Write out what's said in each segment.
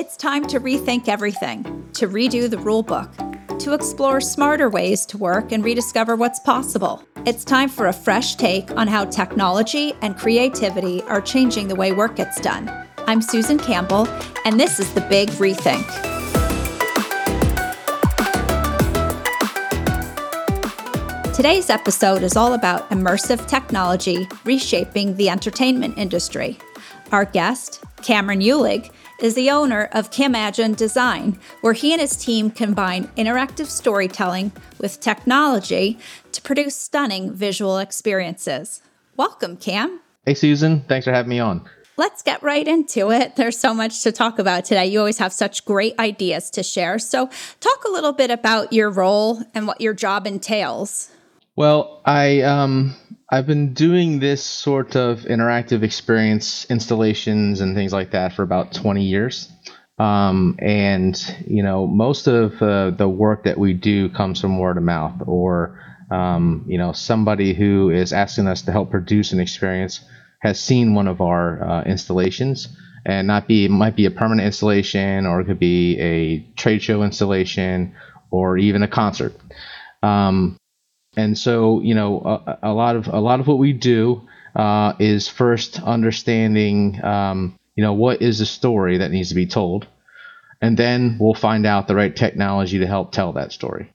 It's time to rethink everything, to redo the rulebook, to explore smarter ways to work and rediscover what's possible. It's time for a fresh take on how technology and creativity are changing the way work gets done. I'm Susan Campbell, and this is the Big Rethink. Today's episode is all about immersive technology reshaping the entertainment industry. Our guest, Cameron Uhlig, is the owner of Camagine Design, where he and his team combine interactive storytelling with technology to produce stunning visual experiences. Welcome, Cam. Hey, Susan. Thanks for having me on. Let's get right into it. There's so much to talk about today. You always have such great ideas to share. So, talk a little bit about your role and what your job entails. Well, I um, I've been doing this sort of interactive experience installations and things like that for about 20 years. Um, and you know, most of uh, the work that we do comes from word of mouth, or um, you know, somebody who is asking us to help produce an experience has seen one of our uh, installations, and not be might be a permanent installation, or it could be a trade show installation, or even a concert. Um, and so, you know, a, a, lot of a lot of what we do uh, is first understanding, um, you know, what is the story that needs to be told, and then we'll find out the right technology to help tell that story.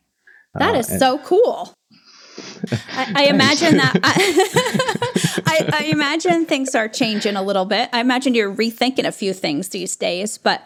That uh, is so cool. I, I, imagine that. I, I, I, imagine things are changing a little bit. I imagine you're rethinking a few things these days. But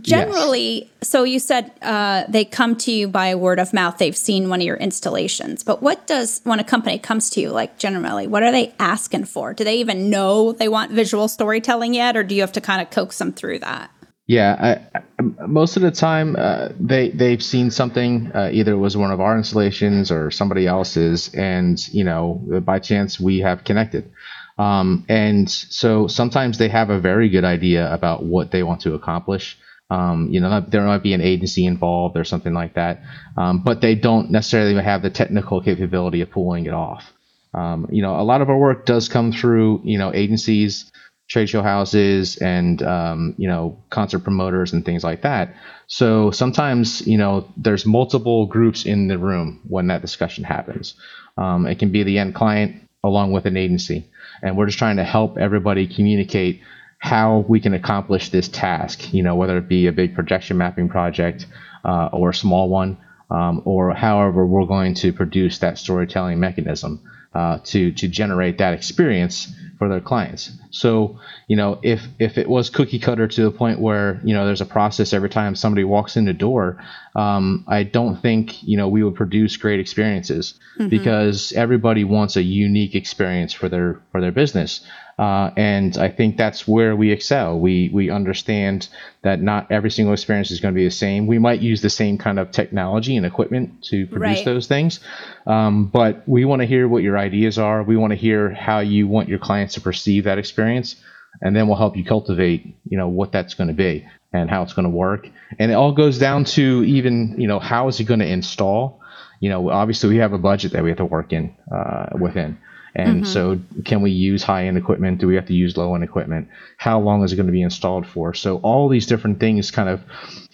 generally, yes. so you said uh, they come to you by word of mouth. They've seen one of your installations. But what does when a company comes to you, like generally, what are they asking for? Do they even know they want visual storytelling yet, or do you have to kind of coax them through that? Yeah, I, I, most of the time uh, they they've seen something. Uh, either it was one of our installations or somebody else's, and you know, by chance we have connected. Um, and so sometimes they have a very good idea about what they want to accomplish. Um, you know, there might be an agency involved or something like that, um, but they don't necessarily have the technical capability of pulling it off. Um, you know, a lot of our work does come through, you know, agencies, trade show houses, and um, you know, concert promoters and things like that. So sometimes, you know, there's multiple groups in the room when that discussion happens. Um, it can be the end client along with an agency, and we're just trying to help everybody communicate how we can accomplish this task, you know, whether it be a big projection mapping project uh, or a small one, um, or however we're going to produce that storytelling mechanism uh, to, to generate that experience for their clients. So, you know, if if it was cookie cutter to the point where you know there's a process every time somebody walks in the door, um, I don't think you know we would produce great experiences mm-hmm. because everybody wants a unique experience for their for their business. Uh, and I think that's where we excel. We we understand that not every single experience is going to be the same. We might use the same kind of technology and equipment to produce right. those things, um, but we want to hear what your ideas are. We want to hear how you want your clients to perceive that experience, and then we'll help you cultivate, you know, what that's going to be and how it's going to work. And it all goes down to even, you know, how is it going to install? You know, obviously we have a budget that we have to work in uh, within. And mm-hmm. so, can we use high end equipment? Do we have to use low end equipment? How long is it going to be installed for? So, all these different things kind of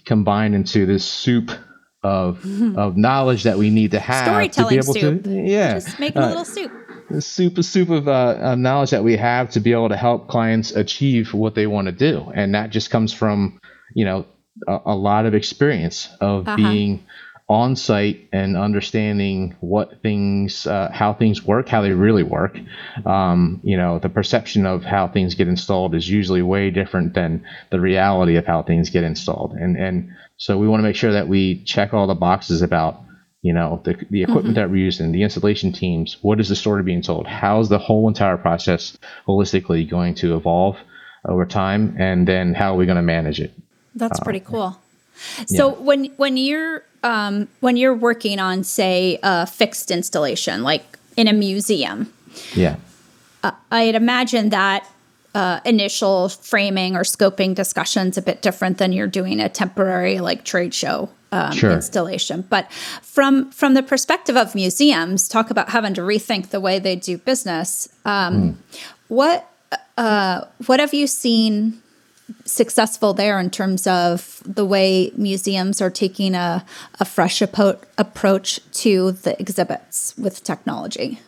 combine into this soup of mm-hmm. of knowledge that we need to have to be able soup. to yeah just make a uh, little soup soup a soup of uh, knowledge that we have to be able to help clients achieve what they want to do and that just comes from you know a, a lot of experience of uh-huh. being on site and understanding what things, uh, how things work, how they really work. Um, you know, the perception of how things get installed is usually way different than the reality of how things get installed. And and so we want to make sure that we check all the boxes about you know the, the equipment mm-hmm. that we're using the installation teams what is the story being told how's the whole entire process holistically going to evolve over time and then how are we going to manage it that's uh, pretty cool so yeah. when when you're um, when you're working on, say, a fixed installation, like in a museum, yeah, uh, I'd imagine that uh, initial framing or scoping discussions a bit different than you're doing a temporary like trade show um, sure. installation. But from from the perspective of museums, talk about having to rethink the way they do business. Um, mm. What uh, what have you seen successful there in terms of the way museums are taking a, a fresh approach to the exhibits with technology.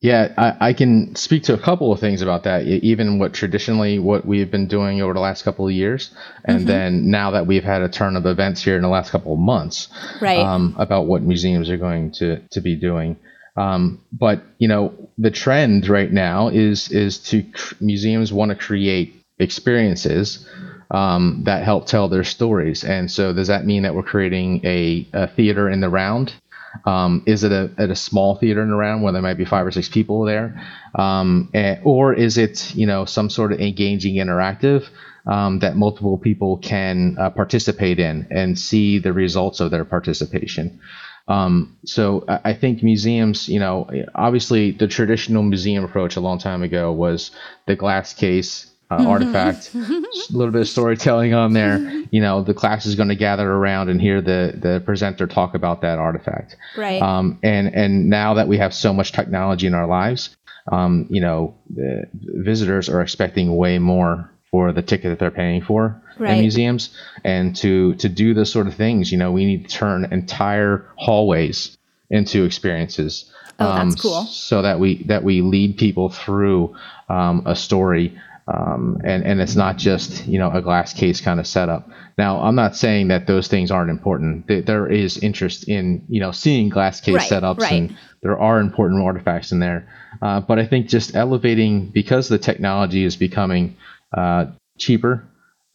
Yeah, I, I, can speak to a couple of things about that. Even what traditionally what we've been doing over the last couple of years, and mm-hmm. then now that we've had a turn of events here in the last couple of months, right? Um, about what museums are going to to be doing. Um, but you know, the trend right now is is to cr- museums want to create experiences um, that help tell their stories. And so, does that mean that we're creating a, a theater in the round? Um, is it a, at a small theater in the round where there might be five or six people there, um, and, or is it you know some sort of engaging interactive um, that multiple people can uh, participate in and see the results of their participation? Um, so I think museums, you know, obviously the traditional museum approach a long time ago was the glass case uh, mm-hmm. artifact, a little bit of storytelling on there. You know, the class is going to gather around and hear the the presenter talk about that artifact. Right. Um, and and now that we have so much technology in our lives, um, you know, the visitors are expecting way more for the ticket that they're paying for right. in museums. And to to do those sort of things, you know, we need to turn entire hallways into experiences. Oh, um, that's cool. So that we that we lead people through um, a story. Um, and and it's not just you know a glass case kind of setup. Now I'm not saying that those things aren't important. There is interest in you know seeing glass case right, setups, right. and there are important artifacts in there. Uh, but I think just elevating because the technology is becoming uh, cheaper.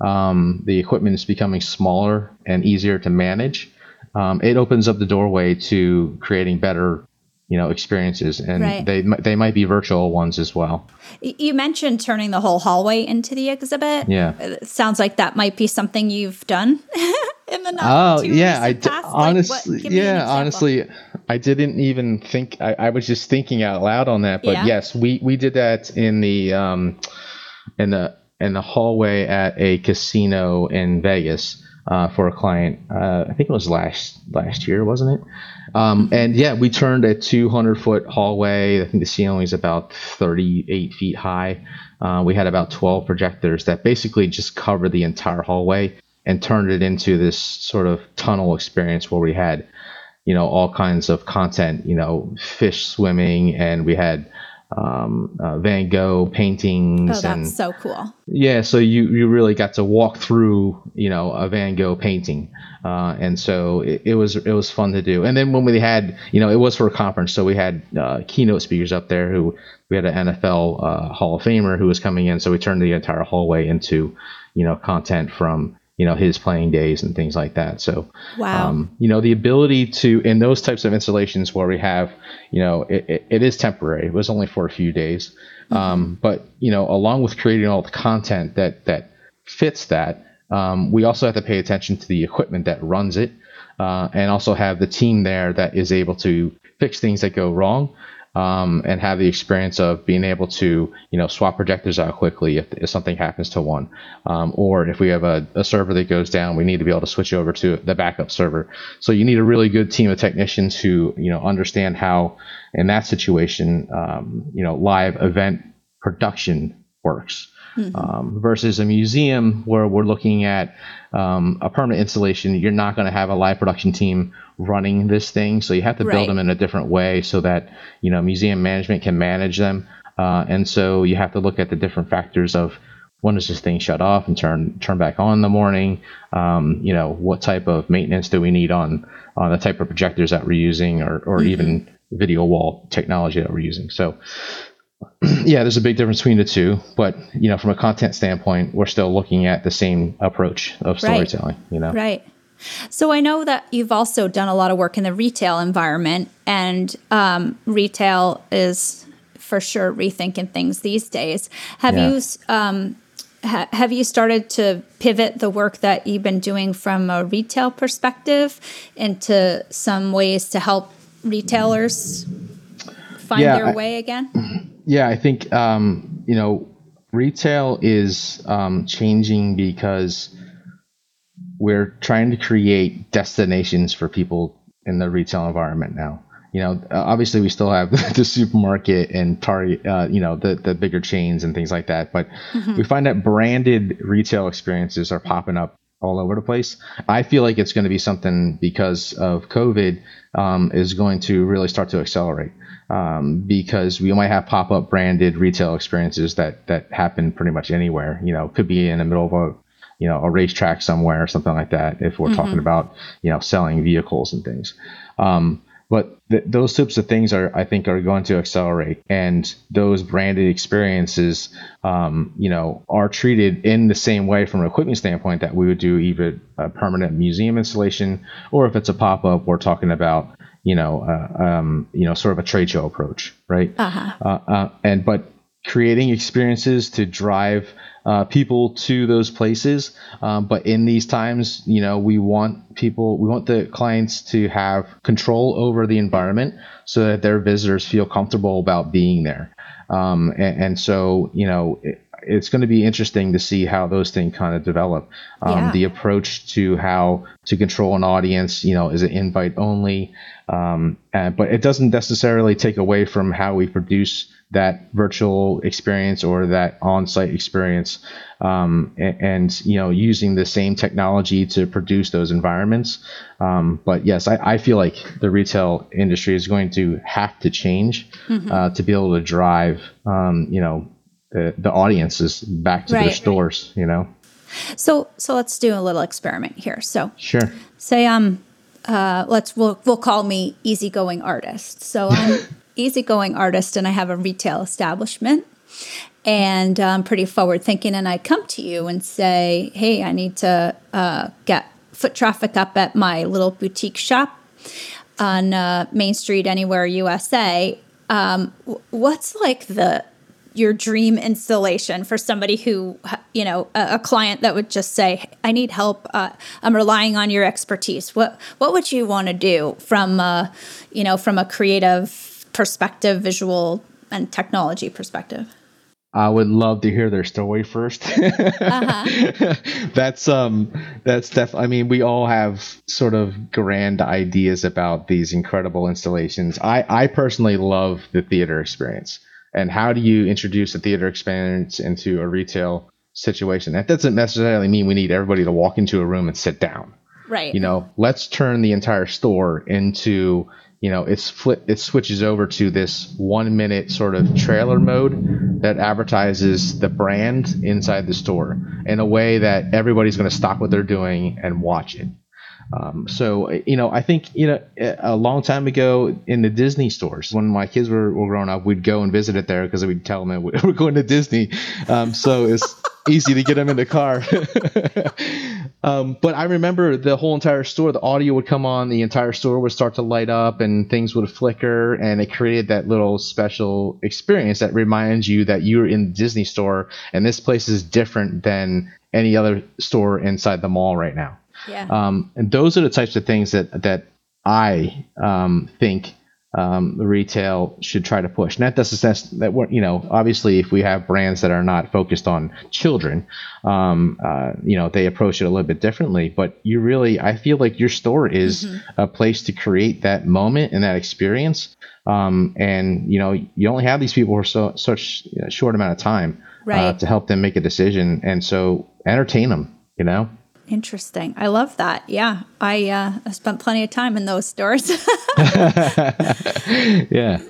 Um, the equipment is becoming smaller and easier to manage. Um, it opens up the doorway to creating better, you know, experiences, and right. they they might be virtual ones as well. You mentioned turning the whole hallway into the exhibit. Yeah, it sounds like that might be something you've done in the not oh yeah, I d- honestly like, what, yeah honestly I didn't even think I, I, was just thinking out loud on that, but yeah. yes, we we did that in the um in the in the hallway at a casino in Vegas uh, for a client. Uh, I think it was last last year, wasn't it? Um, and yeah, we turned a 200 foot hallway. I think the ceiling is about 38 feet high. Uh, we had about 12 projectors that basically just covered the entire hallway and turned it into this sort of tunnel experience where we had, you know, all kinds of content. You know, fish swimming, and we had um, uh, Van Gogh paintings. Oh, that's and, so cool. Yeah, so you you really got to walk through you know a Van Gogh painting, uh, and so it, it, was it was fun to do. And then when we had you know it was for a conference, so we had uh, keynote speakers up there who we had an NFL uh, Hall of Famer who was coming in, so we turned the entire hallway into you know content from you know his playing days and things like that. So, wow. um, you know, the ability to in those types of installations where we have, you know, it, it, it is temporary. It was only for a few days, mm-hmm. um, but you know, along with creating all the content that that fits that, um, we also have to pay attention to the equipment that runs it, uh, and also have the team there that is able to fix things that go wrong um, and have the experience of being able to, you know, swap projectors out quickly if, if something happens to one, um, or if we have a, a, server that goes down, we need to be able to switch over to the backup server. So you need a really good team of technicians who, you know, understand how, in that situation, um, you know, live event production works. Mm-hmm. Um, versus a museum where we're looking at um, a permanent installation, you're not going to have a live production team running this thing. So you have to build right. them in a different way so that you know museum management can manage them. Uh, and so you have to look at the different factors of when does this thing shut off and turn turn back on in the morning? Um, you know, what type of maintenance do we need on on the type of projectors that we're using, or or mm-hmm. even video wall technology that we're using. So yeah, there's a big difference between the two, but you know, from a content standpoint, we're still looking at the same approach of storytelling. Right. You know, right. So I know that you've also done a lot of work in the retail environment, and um, retail is for sure rethinking things these days. Have yeah. you um, ha- have you started to pivot the work that you've been doing from a retail perspective into some ways to help retailers find yeah, their way again? Yeah, I think um, you know retail is um, changing because we're trying to create destinations for people in the retail environment now. you know, obviously we still have the supermarket and Target, uh, you know, the the bigger chains and things like that. But mm-hmm. we find that branded retail experiences are popping up all over the place. I feel like it's going to be something because of COVID um, is going to really start to accelerate um, because we might have pop up branded retail experiences that that happen pretty much anywhere. You know, could be in the middle of a you know a racetrack somewhere or something like that. If we're mm-hmm. talking about you know selling vehicles and things. Um, but th- those types of things are, I think, are going to accelerate, and those branded experiences, um, you know, are treated in the same way from an equipment standpoint that we would do either a permanent museum installation, or if it's a pop up, we're talking about, you know, uh, um, you know, sort of a trade show approach, right? Uh-huh. Uh, uh, and but creating experiences to drive uh, people to those places. Um, but in these times, you know, we want people, we want the clients to have control over the environment so that their visitors feel comfortable about being there. Um, and, and, so, you know, it's going to be interesting to see how those things kind of develop. Um, yeah. The approach to how to control an audience, you know, is it invite only? Um, and, but it doesn't necessarily take away from how we produce that virtual experience or that on-site experience um, and, and, you know using the same technology to produce those environments um, but yes I, I, feel like the retail industry is going to have to change mm-hmm. uh, to be able to drive um, you know the, the audiences back to right, their stores right. you know so so let's do a little experiment here so sure say um uh, let's we'll, we'll call me easygoing artist so i'm easygoing artist and I have a retail establishment and I'm pretty forward thinking. And I come to you and say, hey, I need to uh, get foot traffic up at my little boutique shop on uh, Main Street, anywhere USA. Um, what's like the your dream installation for somebody who you know a, a client that would just say i need help uh, i'm relying on your expertise what what would you want to do from uh, you know from a creative perspective, visual and technology perspective? I would love to hear their story 1st uh-huh. that's um that's def I mean we all have sort of grand ideas about these incredible installations. I I personally love the theater experience. And how do you introduce a theater experience into a retail situation? That doesn't necessarily mean we need everybody to walk into a room and sit down. Right. You know, let's turn the entire store into you know it's flip it switches over to this one minute sort of trailer mode that advertises the brand inside the store in a way that everybody's going to stop what they're doing and watch it um, so you know i think you know a long time ago in the disney stores when my kids were, were growing up we'd go and visit it there because we'd tell them we're going to disney um, so it's easy to get them in the car Um, but I remember the whole entire store, the audio would come on, the entire store would start to light up and things would flicker, and it created that little special experience that reminds you that you're in the Disney store and this place is different than any other store inside the mall right now. Yeah. Um, and those are the types of things that that I um, think um, the retail should try to push. And that doesn't sense that we're, you know, obviously if we have brands that are not focused on children, um, uh, you know, they approach it a little bit differently. But you really, I feel like your store is mm-hmm. a place to create that moment and that experience. Um, and you know, you only have these people for so such a short amount of time uh, right. uh, to help them make a decision, and so entertain them. You know. Interesting. I love that. Yeah. I uh, spent plenty of time in those stores. yeah.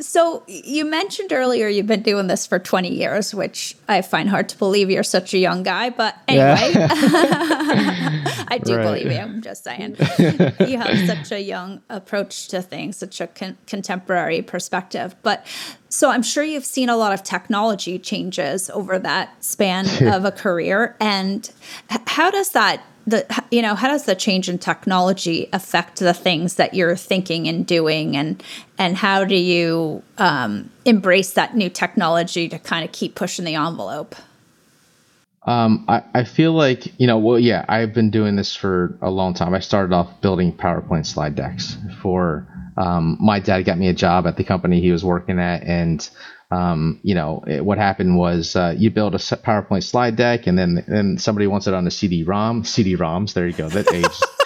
So you mentioned earlier you've been doing this for 20 years, which I find hard to believe you're such a young guy. But anyway, yeah. I do right. believe you. I'm just saying. you have such a young approach to things, such a con- contemporary perspective. But so I'm sure you've seen a lot of technology changes over that span of a career. And how does that the you know how does the change in technology affect the things that you're thinking and doing? And and how do you um, embrace that new technology to kind of keep pushing the envelope? Um, I, I feel like you know well yeah I've been doing this for a long time. I started off building PowerPoint slide decks for um, my dad got me a job at the company he was working at and um, you know, it, what happened was uh, you build a PowerPoint slide deck, and then then somebody wants it on a CD-ROM. CD-ROMs, there you go. That age.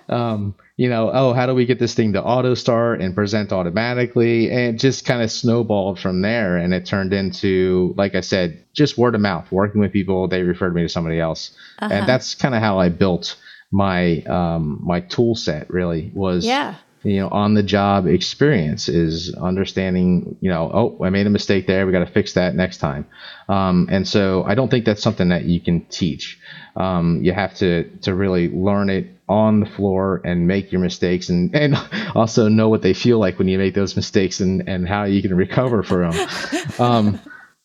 um, you know, oh, how do we get this thing to auto start and present automatically? And it just kind of snowballed from there. And it turned into, like I said, just word of mouth, working with people. They referred me to somebody else. Uh-huh. And that's kind of how I built my um, my tool set really was yeah you know on the job experience is understanding you know oh i made a mistake there we got to fix that next time. Um, and so i don't think that's something that you can teach. Um, you have to to really learn it on the floor and make your mistakes and, and also know what they feel like when you make those mistakes and, and how you can recover from. Them um,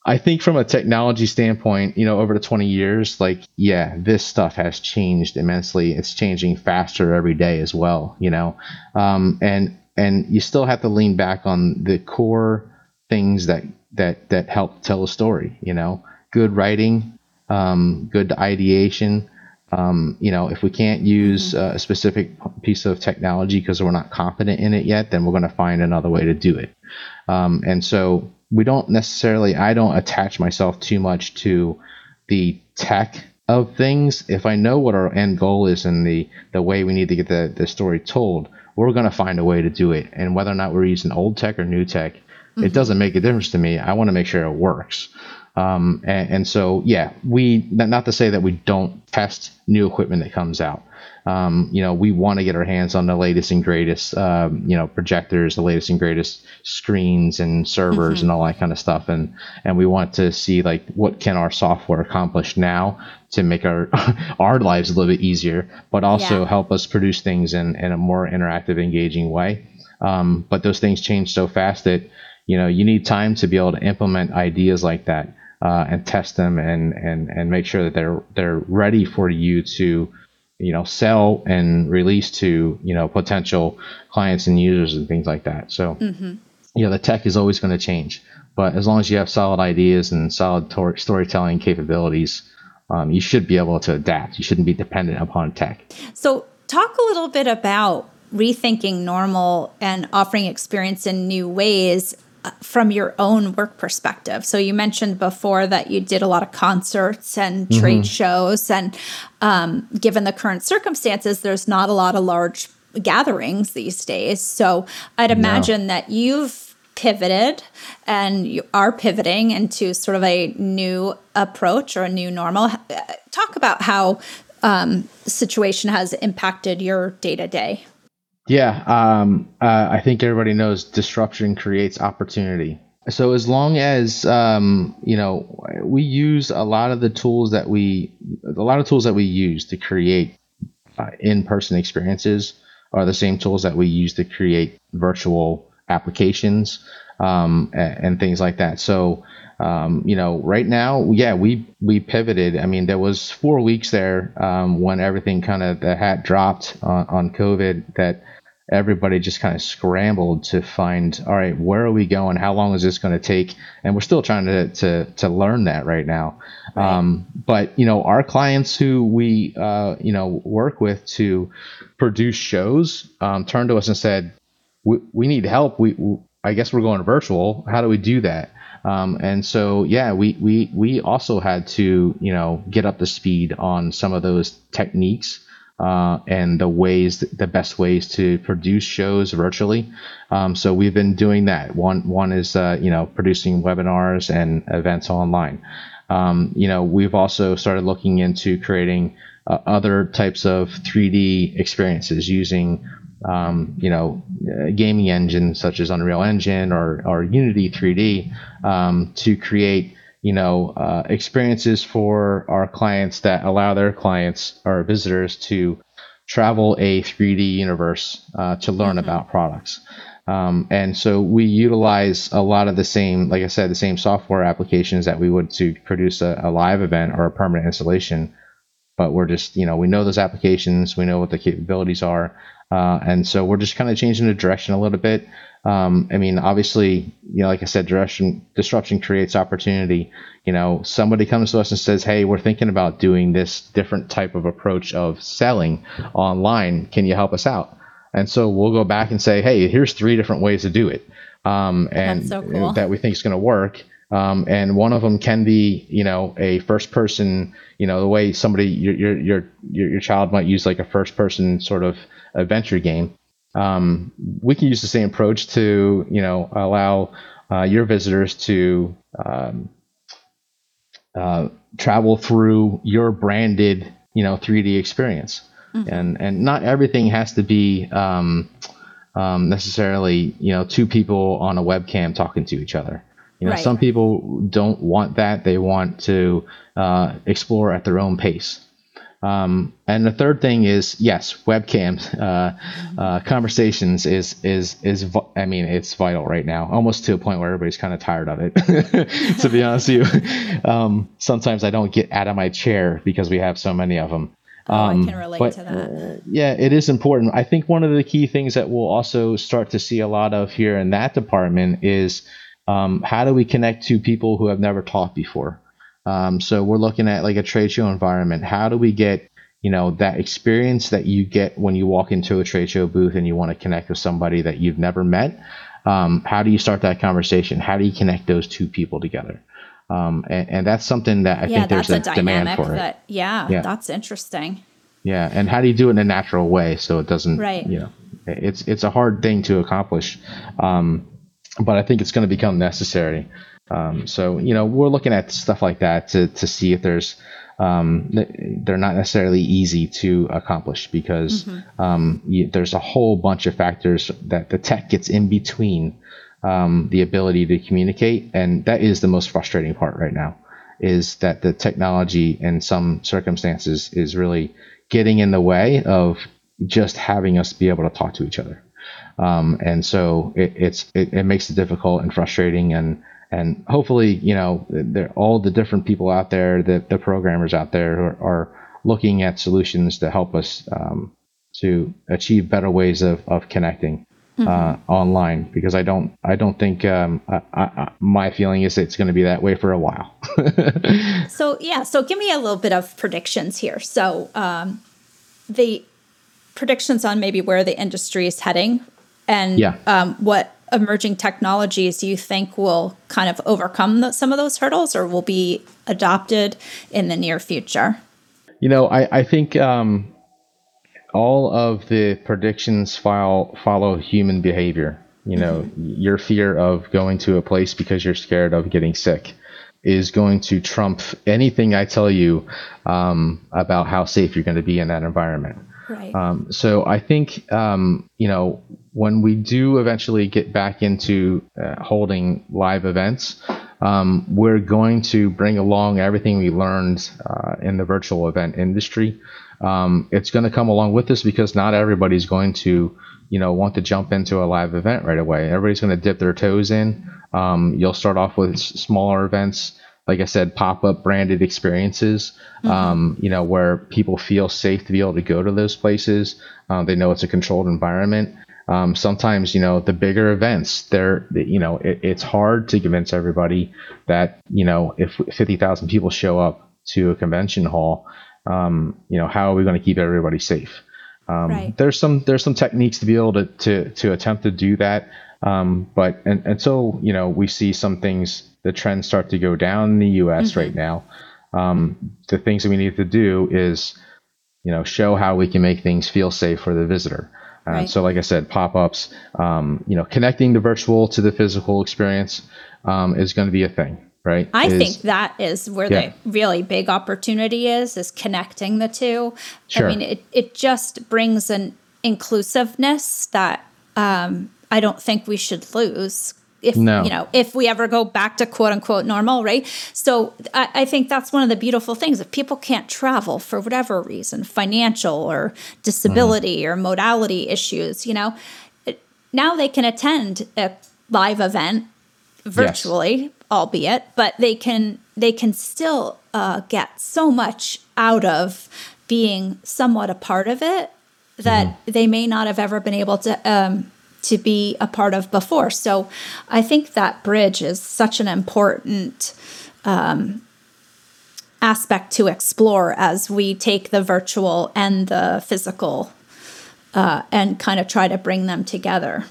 I think from a technology standpoint, you know, over the 20 years, like, yeah, this stuff has changed immensely. It's changing faster every day as well, you know, um, and and you still have to lean back on the core things that that that help tell a story. You know, good writing, um, good ideation. Um, you know, if we can't use a specific piece of technology because we're not confident in it yet, then we're going to find another way to do it. Um, and so we don't necessarily I don't attach myself too much to the tech of things. If I know what our end goal is and the the way we need to get the, the story told, we're gonna find a way to do it. And whether or not we're using old tech or new tech, mm-hmm. it doesn't make a difference to me. I want to make sure it works. Um, and, and, so yeah, we not to say that we don't test new equipment that comes out um, you know, we want to get our hands on the latest and greatest, um, you know, projectors, the latest and greatest screens and servers mm-hmm. and all that kind of stuff. And, and we want to see like, what can our software accomplish now to make our, our lives a little bit easier, but also yeah. help us produce things in, in a more interactive, engaging way. Um, but those things change so fast that, you know, you need time to be able to implement ideas like that. Uh, and test them and, and, and make sure that they're they're ready for you to you know sell and release to you know potential clients and users and things like that. So mm-hmm. yeah the tech is always going to change but as long as you have solid ideas and solid tor- storytelling capabilities um, you should be able to adapt. You shouldn't be dependent upon tech. So talk a little bit about rethinking normal and offering experience in new ways from your own work perspective. So you mentioned before that you did a lot of concerts and mm-hmm. trade shows, and um, given the current circumstances, there's not a lot of large gatherings these days. So I'd imagine no. that you've pivoted and you are pivoting into sort of a new approach or a new normal. Talk about how um, situation has impacted your day to day. Yeah, um, uh, I think everybody knows disruption creates opportunity. So as long as um, you know, we use a lot of the tools that we, a lot of tools that we use to create uh, in-person experiences are the same tools that we use to create virtual applications um, and, and, things like that. So um, you know, right now, yeah, we we pivoted. I mean, there was four weeks there um, when everything kind of the hat dropped on, on COVID that everybody just kind of scrambled to find all right where are we going how long is this going to take and we're still trying to to, to learn that right now right. Um, but you know our clients who we uh, you know work with to produce shows um, turned to us and said we, we need help we, we i guess we're going virtual how do we do that um, and so, yeah, we, we, we also had to, you know, get up to speed on some of those techniques uh, and the ways, the best ways to produce shows virtually. Um, so we've been doing that. One one is uh, you know producing webinars and events online. Um, you know we've also started looking into creating uh, other types of 3D experiences using um, you know, uh, gaming engines such as Unreal Engine or, or Unity 3D um, to create you know, uh, experiences for our clients that allow their clients or visitors to travel a 3D universe uh, to learn mm-hmm. about products. Um, and so we utilize a lot of the same, like I said, the same software applications that we would to produce a, a live event or a permanent installation. But we're just, you know, we know those applications, we know what the capabilities are, uh, and so we're just kind of changing the direction a little bit. Um, I mean, obviously, you know, like I said, disruption disruption creates opportunity. You know, somebody comes to us and says, "Hey, we're thinking about doing this different type of approach of selling online. Can you help us out?" And so we'll go back and say, "Hey, here's three different ways to do it, um, and so cool. that we think is going to work." Um, and one of them can be, you know, a first person, you know, the way somebody your your your your child might use like a first person sort of adventure game. Um, we can use the same approach to, you know, allow uh, your visitors to um, uh, travel through your branded, you know, 3D experience. Mm-hmm. And and not everything has to be um, um, necessarily, you know, two people on a webcam talking to each other. You know, right. some people don't want that. They want to uh, explore at their own pace. Um, and the third thing is yes, webcams, uh, uh, conversations is is is I mean it's vital right now, almost to a point where everybody's kind of tired of it. to be honest with you, um, sometimes I don't get out of my chair because we have so many of them. Oh, um, I can relate but, to that. yeah, it is important. I think one of the key things that we'll also start to see a lot of here in that department is um, how do we connect to people who have never talked before. Um, so we're looking at like a trade show environment. How do we get you know that experience that you get when you walk into a trade show booth and you want to connect with somebody that you've never met? Um, how do you start that conversation? How do you connect those two people together? Um, and, and, that's something that I yeah, think there's a, a demand for that, it. Yeah, yeah, that's interesting. Yeah, and how do you do it in a natural way so it doesn't, right. you know, it's it's a hard thing to accomplish, um, but I think it's going to become necessary. Um, so you know, we're looking at stuff like that to to see if there's um, they're not necessarily easy to accomplish because mm-hmm. um, you, there's a whole bunch of factors that the tech gets in between um, the ability to communicate, and that is the most frustrating part right now. Is that the technology in some circumstances is really getting in the way of just having us be able to talk to each other, um, and so it, it's it, it makes it difficult and frustrating. And and hopefully, you know, all the different people out there, the, the programmers out there are, are looking at solutions to help us um, to achieve better ways of, of connecting mm-hmm. uh, online. Because I don't, I don't think um, I, I, my feeling is it's going to be that way for a while. so yeah, so give me a little bit of predictions here. So um, the predictions on maybe where the industry is heading and yeah. um, what emerging technologies you think will kind of overcome the, some of those hurdles or will be adopted in the near future? You know, I, I think um, all of the predictions file, follow human behavior. You know, mm-hmm. your fear of going to a place because you're scared of getting sick is going to trump anything I tell you um, about how safe you're going to be in that environment. Right. Um, so I think um, you know when we do eventually get back into uh, holding live events, um, we're going to bring along everything we learned uh, in the virtual event industry. Um, it's going to come along with this because not everybody's going to you know want to jump into a live event right away. Everybody's going to dip their toes in. Um, you'll start off with smaller events like I said, pop up branded experiences, mm-hmm. um, you know, where people feel safe to be able to go to those places. Uh, they know it's a controlled environment. Um, sometimes, you know, the bigger events, they're, you know, it, it's hard to convince everybody that, you know, if 50,000 people show up to a convention hall, um, you know, how are we going to keep everybody safe? Um, right. There's some there's some techniques to be able to to, to attempt to do that, um, but and, until you know we see some things the trends start to go down in the U.S. Mm-hmm. right now. Um, the things that we need to do is, you know, show how we can make things feel safe for the visitor. Uh, right. So, like I said, pop-ups, um, you know, connecting the virtual to the physical experience um, is going to be a thing, right? I is, think that is where yeah. the really big opportunity is, is connecting the two. Sure. I mean, it, it just brings an inclusiveness that um, I don't think we should lose if no. you know if we ever go back to quote unquote normal right so I, I, think that's one of the beautiful things if people can't travel for whatever reason financial or disability mm. or modality issues you know now they can attend a live event virtually yes. Albeit but they can they can still uh, get so much out of being somewhat a part of it that mm. they may not have ever been able to um, to be a part of before. So I think that bridge is such an important um, aspect to explore as we take the virtual and the physical uh, and kind of try to bring them together.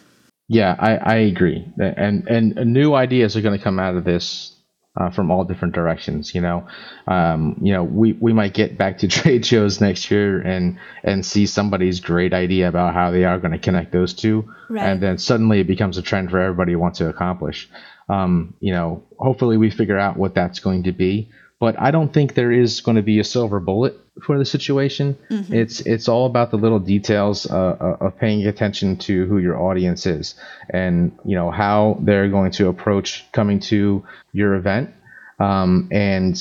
Yeah, I, I agree, and and new ideas are going to come out of this uh, from all different directions. You know, um, you know, we, we might get back to trade shows next year and and see somebody's great idea about how they are going to connect those two, right. and then suddenly it becomes a trend for everybody to want to accomplish. Um, you know, hopefully we figure out what that's going to be. But I don't think there is going to be a silver bullet for the situation. Mm-hmm. It's it's all about the little details uh, uh, of paying attention to who your audience is, and you know how they're going to approach coming to your event. Um, and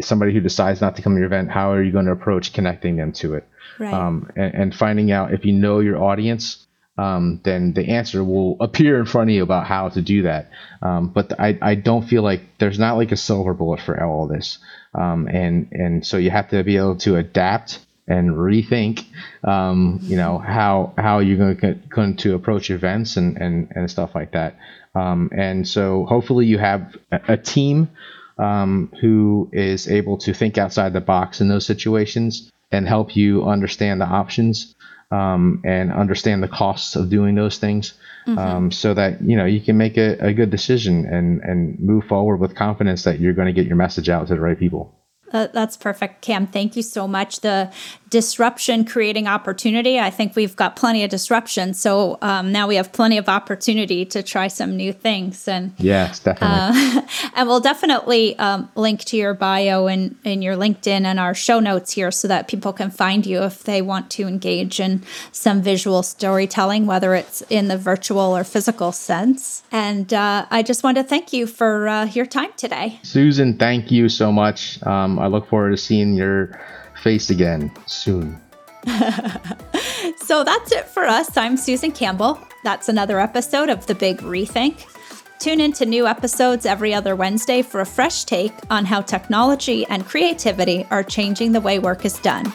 somebody who decides not to come to your event, how are you going to approach connecting them to it? Right. Um, and, and finding out if you know your audience, um, then the answer will appear in front of you about how to do that. Um, but I, I don't feel like there's not like a silver bullet for all this. Um, and, and so you have to be able to adapt and rethink, um, you know, how, how you're going to, approach events and, and, and stuff like that. Um, and so hopefully you have a, a team um, who is able to think outside the box in those situations and help you understand the options um, and understand the costs of doing those things mm-hmm. um, so that you know you can make a, a good decision and and move forward with confidence that you're going to get your message out to the right people uh, that's perfect, Cam. Thank you so much. The disruption creating opportunity. I think we've got plenty of disruption, so um, now we have plenty of opportunity to try some new things. And yes, definitely. Uh, and we'll definitely um, link to your bio and in your LinkedIn and our show notes here, so that people can find you if they want to engage in some visual storytelling, whether it's in the virtual or physical sense. And uh, I just want to thank you for uh, your time today, Susan. Thank you so much. Um, I look forward to seeing your face again soon. so that's it for us. I'm Susan Campbell. That's another episode of The Big Rethink. Tune in to new episodes every other Wednesday for a fresh take on how technology and creativity are changing the way work is done.